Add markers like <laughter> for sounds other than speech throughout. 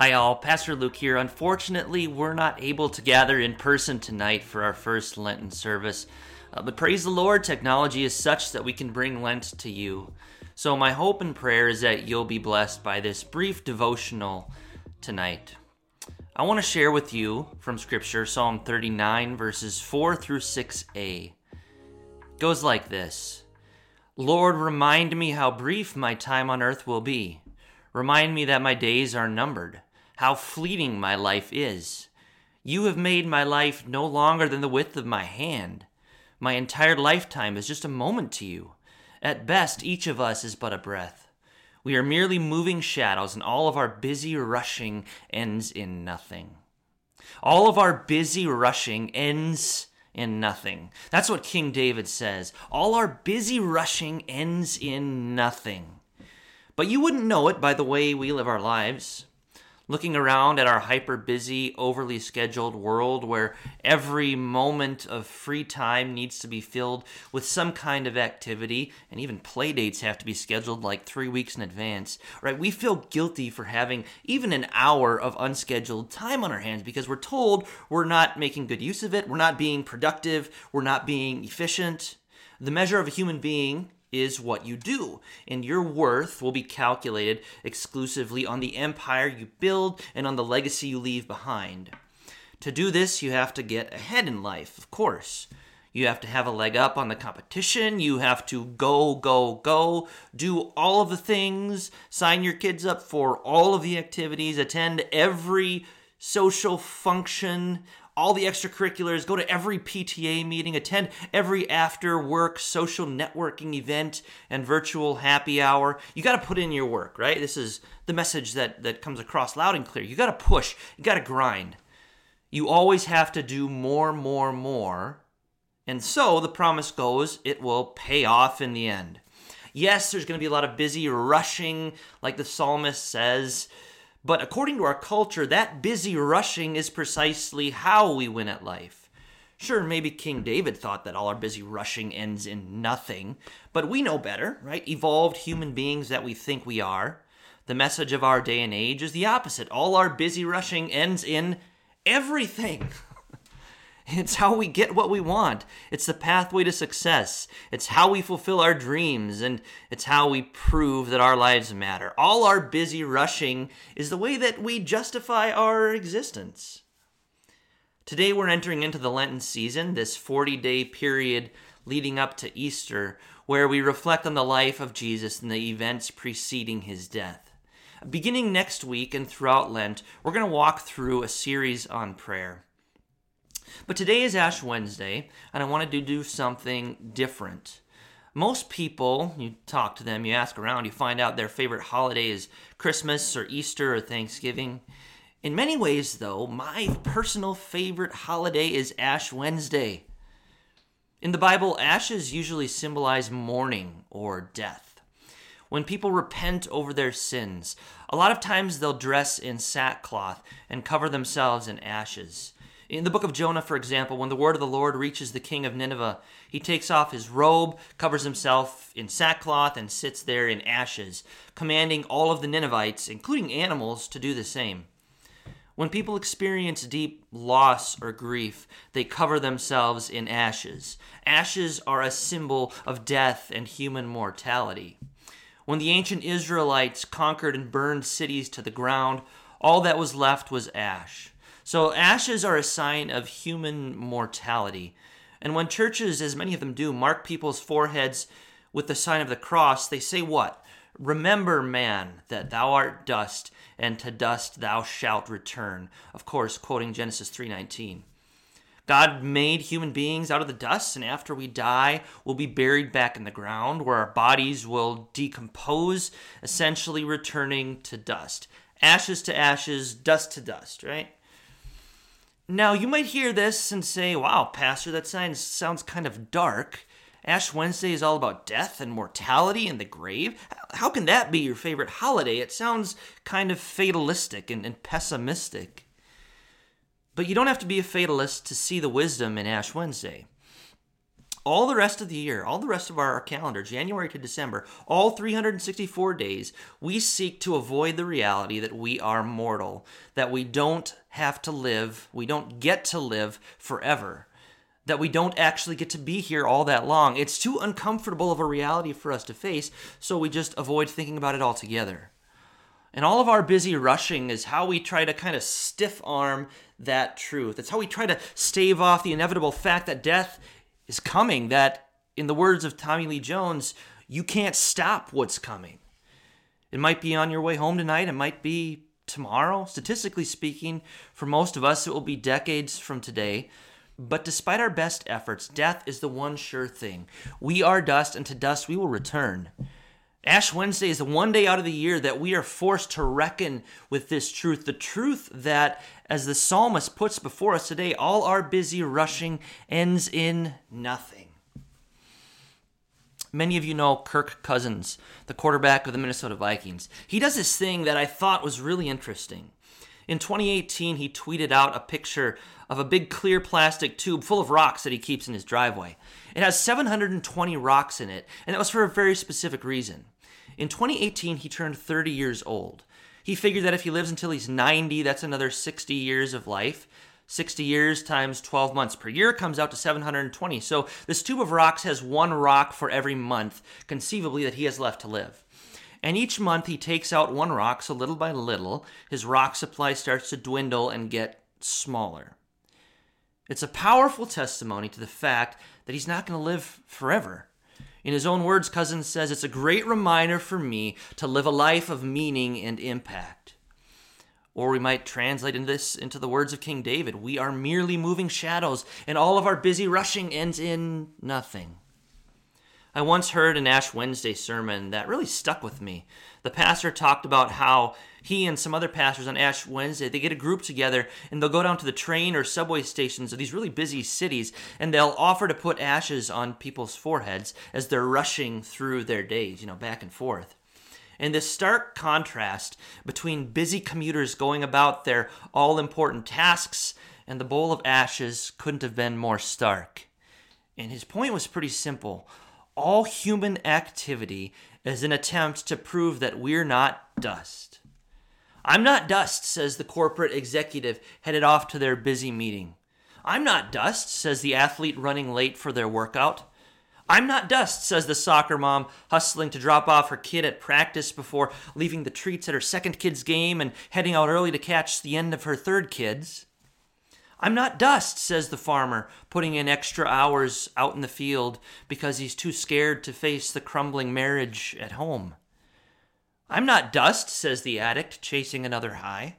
Hi, all. Pastor Luke here. Unfortunately, we're not able to gather in person tonight for our first Lenten service. Uh, but praise the Lord, technology is such that we can bring Lent to you. So, my hope and prayer is that you'll be blessed by this brief devotional tonight. I want to share with you from Scripture Psalm 39, verses 4 through 6a. It goes like this Lord, remind me how brief my time on earth will be. Remind me that my days are numbered how fleeting my life is. You have made my life no longer than the width of my hand. My entire lifetime is just a moment to you. At best, each of us is but a breath. We are merely moving shadows, and all of our busy rushing ends in nothing. All of our busy rushing ends in nothing. That's what King David says. All our busy rushing ends in nothing. But you wouldn't know it by the way we live our lives looking around at our hyper busy, overly scheduled world where every moment of free time needs to be filled with some kind of activity, and even play dates have to be scheduled like three weeks in advance, right? We feel guilty for having even an hour of unscheduled time on our hands because we're told we're not making good use of it, we're not being productive, we're not being efficient. The measure of a human being is what you do, and your worth will be calculated exclusively on the empire you build and on the legacy you leave behind. To do this, you have to get ahead in life, of course. You have to have a leg up on the competition. You have to go, go, go, do all of the things, sign your kids up for all of the activities, attend every social function, all the extracurriculars, go to every PTA meeting, attend every after work social networking event and virtual happy hour. You got to put in your work, right? This is the message that, that comes across loud and clear. You got to push, you got to grind. You always have to do more, more, more. And so the promise goes it will pay off in the end. Yes, there's going to be a lot of busy rushing, like the psalmist says. But according to our culture, that busy rushing is precisely how we win at life. Sure, maybe King David thought that all our busy rushing ends in nothing, but we know better, right? Evolved human beings that we think we are. The message of our day and age is the opposite. All our busy rushing ends in everything. <laughs> It's how we get what we want. It's the pathway to success. It's how we fulfill our dreams, and it's how we prove that our lives matter. All our busy rushing is the way that we justify our existence. Today, we're entering into the Lenten season, this 40 day period leading up to Easter, where we reflect on the life of Jesus and the events preceding his death. Beginning next week and throughout Lent, we're going to walk through a series on prayer. But today is Ash Wednesday, and I wanted to do something different. Most people, you talk to them, you ask around, you find out their favorite holiday is Christmas or Easter or Thanksgiving. In many ways, though, my personal favorite holiday is Ash Wednesday. In the Bible, ashes usually symbolize mourning or death. When people repent over their sins, a lot of times they'll dress in sackcloth and cover themselves in ashes. In the book of Jonah, for example, when the word of the Lord reaches the king of Nineveh, he takes off his robe, covers himself in sackcloth, and sits there in ashes, commanding all of the Ninevites, including animals, to do the same. When people experience deep loss or grief, they cover themselves in ashes. Ashes are a symbol of death and human mortality. When the ancient Israelites conquered and burned cities to the ground, all that was left was ash. So ashes are a sign of human mortality. And when churches, as many of them do, mark people's foreheads with the sign of the cross, they say what? Remember, man, that thou art dust, and to dust thou shalt return. Of course, quoting Genesis 3:19. God made human beings out of the dust, and after we die, we'll be buried back in the ground where our bodies will decompose, essentially returning to dust. Ashes to ashes, dust to dust, right? Now, you might hear this and say, wow, Pastor, that sounds kind of dark. Ash Wednesday is all about death and mortality and the grave. How can that be your favorite holiday? It sounds kind of fatalistic and, and pessimistic. But you don't have to be a fatalist to see the wisdom in Ash Wednesday. All the rest of the year, all the rest of our calendar, January to December, all 364 days, we seek to avoid the reality that we are mortal, that we don't have to live, we don't get to live forever that we don't actually get to be here all that long. It's too uncomfortable of a reality for us to face, so we just avoid thinking about it altogether. And all of our busy rushing is how we try to kind of stiff arm that truth. It's how we try to stave off the inevitable fact that death is coming, that, in the words of Tommy Lee Jones, you can't stop what's coming. It might be on your way home tonight, it might be tomorrow. Statistically speaking, for most of us, it will be decades from today. But despite our best efforts, death is the one sure thing. We are dust, and to dust we will return. Ash Wednesday is the one day out of the year that we are forced to reckon with this truth the truth that, as the psalmist puts before us today, all our busy rushing ends in nothing. Many of you know Kirk Cousins, the quarterback of the Minnesota Vikings. He does this thing that I thought was really interesting. In 2018, he tweeted out a picture of a big clear plastic tube full of rocks that he keeps in his driveway. It has 720 rocks in it, and that was for a very specific reason. In 2018, he turned 30 years old. He figured that if he lives until he's 90, that's another 60 years of life. 60 years times 12 months per year comes out to 720. So this tube of rocks has one rock for every month, conceivably, that he has left to live. And each month he takes out one rock, so little by little, his rock supply starts to dwindle and get smaller. It's a powerful testimony to the fact that he's not going to live forever. In his own words, Cousins says, It's a great reminder for me to live a life of meaning and impact. Or we might translate this into the words of King David We are merely moving shadows, and all of our busy rushing ends in nothing. I once heard an Ash Wednesday sermon that really stuck with me. The pastor talked about how he and some other pastors on Ash Wednesday, they get a group together and they'll go down to the train or subway stations of these really busy cities and they'll offer to put ashes on people's foreheads as they're rushing through their days, you know, back and forth. And this stark contrast between busy commuters going about their all important tasks and the bowl of ashes couldn't have been more stark. And his point was pretty simple all human activity is an attempt to prove that we're not dust. I'm not dust, says the corporate executive headed off to their busy meeting. I'm not dust, says the athlete running late for their workout. I'm not dust, says the soccer mom hustling to drop off her kid at practice before leaving the treats at her second kid's game and heading out early to catch the end of her third kid's. I'm not dust, says the farmer, putting in extra hours out in the field because he's too scared to face the crumbling marriage at home. I'm not dust, says the addict, chasing another high.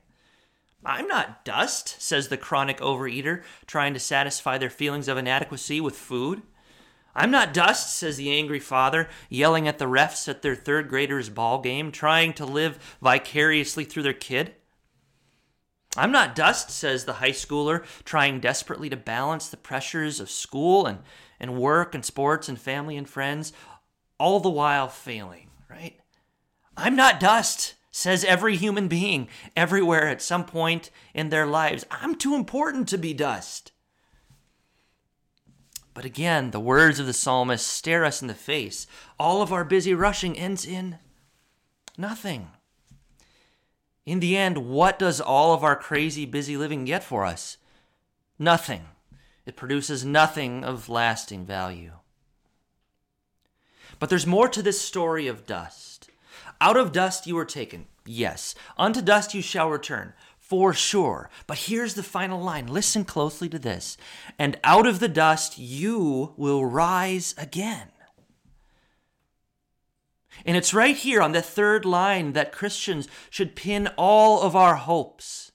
I'm not dust, says the chronic overeater, trying to satisfy their feelings of inadequacy with food. I'm not dust, says the angry father, yelling at the refs at their third grader's ball game, trying to live vicariously through their kid. I'm not dust, says the high schooler, trying desperately to balance the pressures of school and, and work and sports and family and friends, all the while failing, right? I'm not dust, says every human being everywhere at some point in their lives. I'm too important to be dust. But again, the words of the psalmist stare us in the face. All of our busy rushing ends in nothing. In the end, what does all of our crazy, busy living get for us? Nothing. It produces nothing of lasting value. But there's more to this story of dust. Out of dust you were taken, yes. Unto dust you shall return, for sure. But here's the final line. Listen closely to this. And out of the dust you will rise again. And it's right here on the third line that Christians should pin all of our hopes.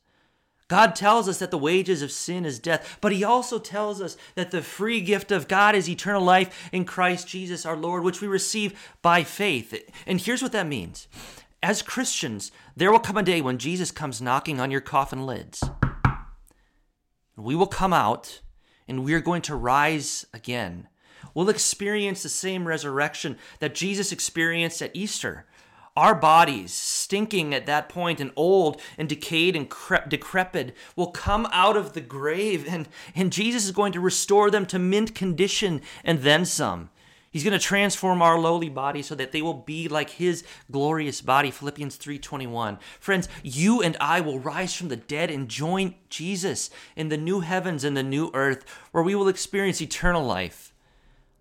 God tells us that the wages of sin is death, but He also tells us that the free gift of God is eternal life in Christ Jesus our Lord, which we receive by faith. And here's what that means as Christians, there will come a day when Jesus comes knocking on your coffin lids. We will come out and we are going to rise again. We'll experience the same resurrection that Jesus experienced at Easter our bodies, stinking at that point and old and decayed and cre- decrepit, will come out of the grave, and, and Jesus is going to restore them to mint condition and then some. He's going to transform our lowly body so that they will be like his glorious body Philippians 3:21. Friends, you and I will rise from the dead and join Jesus in the new heavens and the new earth where we will experience eternal life.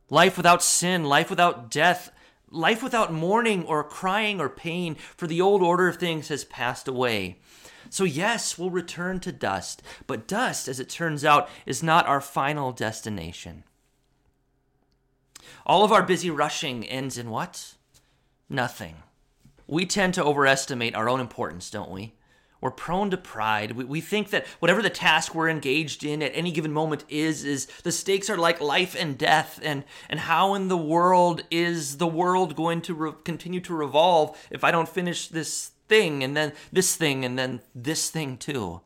Life without sin, life without death, Life without mourning or crying or pain, for the old order of things has passed away. So, yes, we'll return to dust, but dust, as it turns out, is not our final destination. All of our busy rushing ends in what? Nothing. We tend to overestimate our own importance, don't we? We're prone to pride. We, we think that whatever the task we're engaged in at any given moment is, is the stakes are like life and death. And, and how in the world is the world going to re- continue to revolve if I don't finish this thing and then this thing and then this thing too?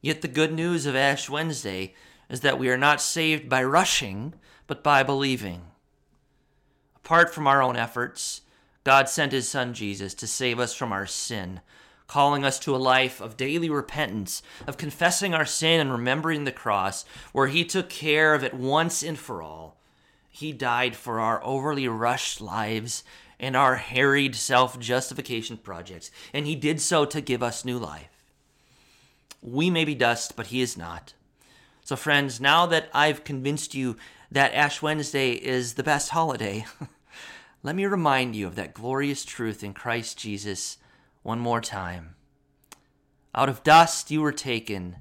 Yet the good news of Ash Wednesday is that we are not saved by rushing, but by believing. Apart from our own efforts, God sent his son Jesus to save us from our sin calling us to a life of daily repentance, of confessing our sin and remembering the cross, where He took care of it once and for all. He died for our overly rushed lives and our harried self justification projects, and He did so to give us new life. We may be dust, but He is not. So, friends, now that I've convinced you that Ash Wednesday is the best holiday, <laughs> let me remind you of that glorious truth in Christ Jesus one more time. Out of dust you were taken,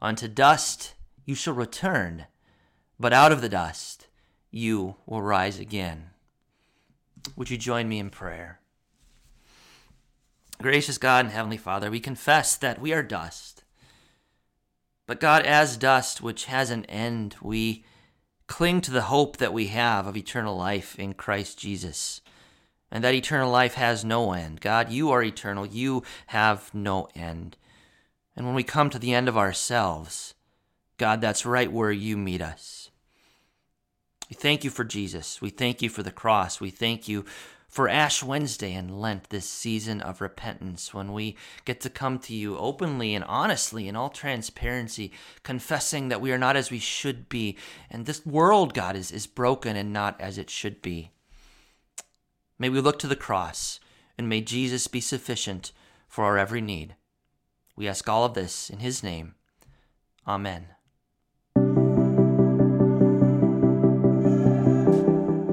unto dust you shall return, but out of the dust you will rise again. Would you join me in prayer? Gracious God and Heavenly Father, we confess that we are dust. But God, as dust which has an end, we cling to the hope that we have of eternal life in Christ Jesus and that eternal life has no end. God, you are eternal. You have no end. And when we come to the end of ourselves, God, that's right where you meet us. We thank you for Jesus. We thank you for the cross. We thank you for Ash Wednesday and Lent, this season of repentance, when we get to come to you openly and honestly in all transparency, confessing that we are not as we should be. And this world, God, is, is broken and not as it should be. May we look to the cross, and may Jesus be sufficient for our every need. We ask all of this in his name. Amen.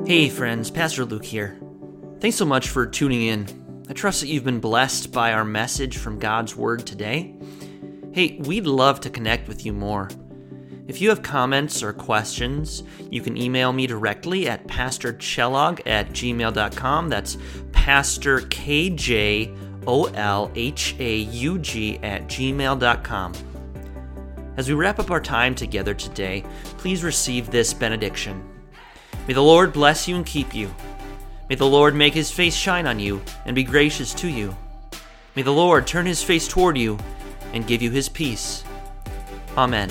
Hey, friends, Pastor Luke here. Thanks so much for tuning in. I trust that you've been blessed by our message from God's Word today. Hey, we'd love to connect with you more. If you have comments or questions, you can email me directly at pastorkjolhaug at gmail.com. That's pastor K-J-O-L-H-A-U-G at gmail.com. As we wrap up our time together today, please receive this benediction. May the Lord bless you and keep you. May the Lord make his face shine on you and be gracious to you. May the Lord turn his face toward you and give you his peace. Amen.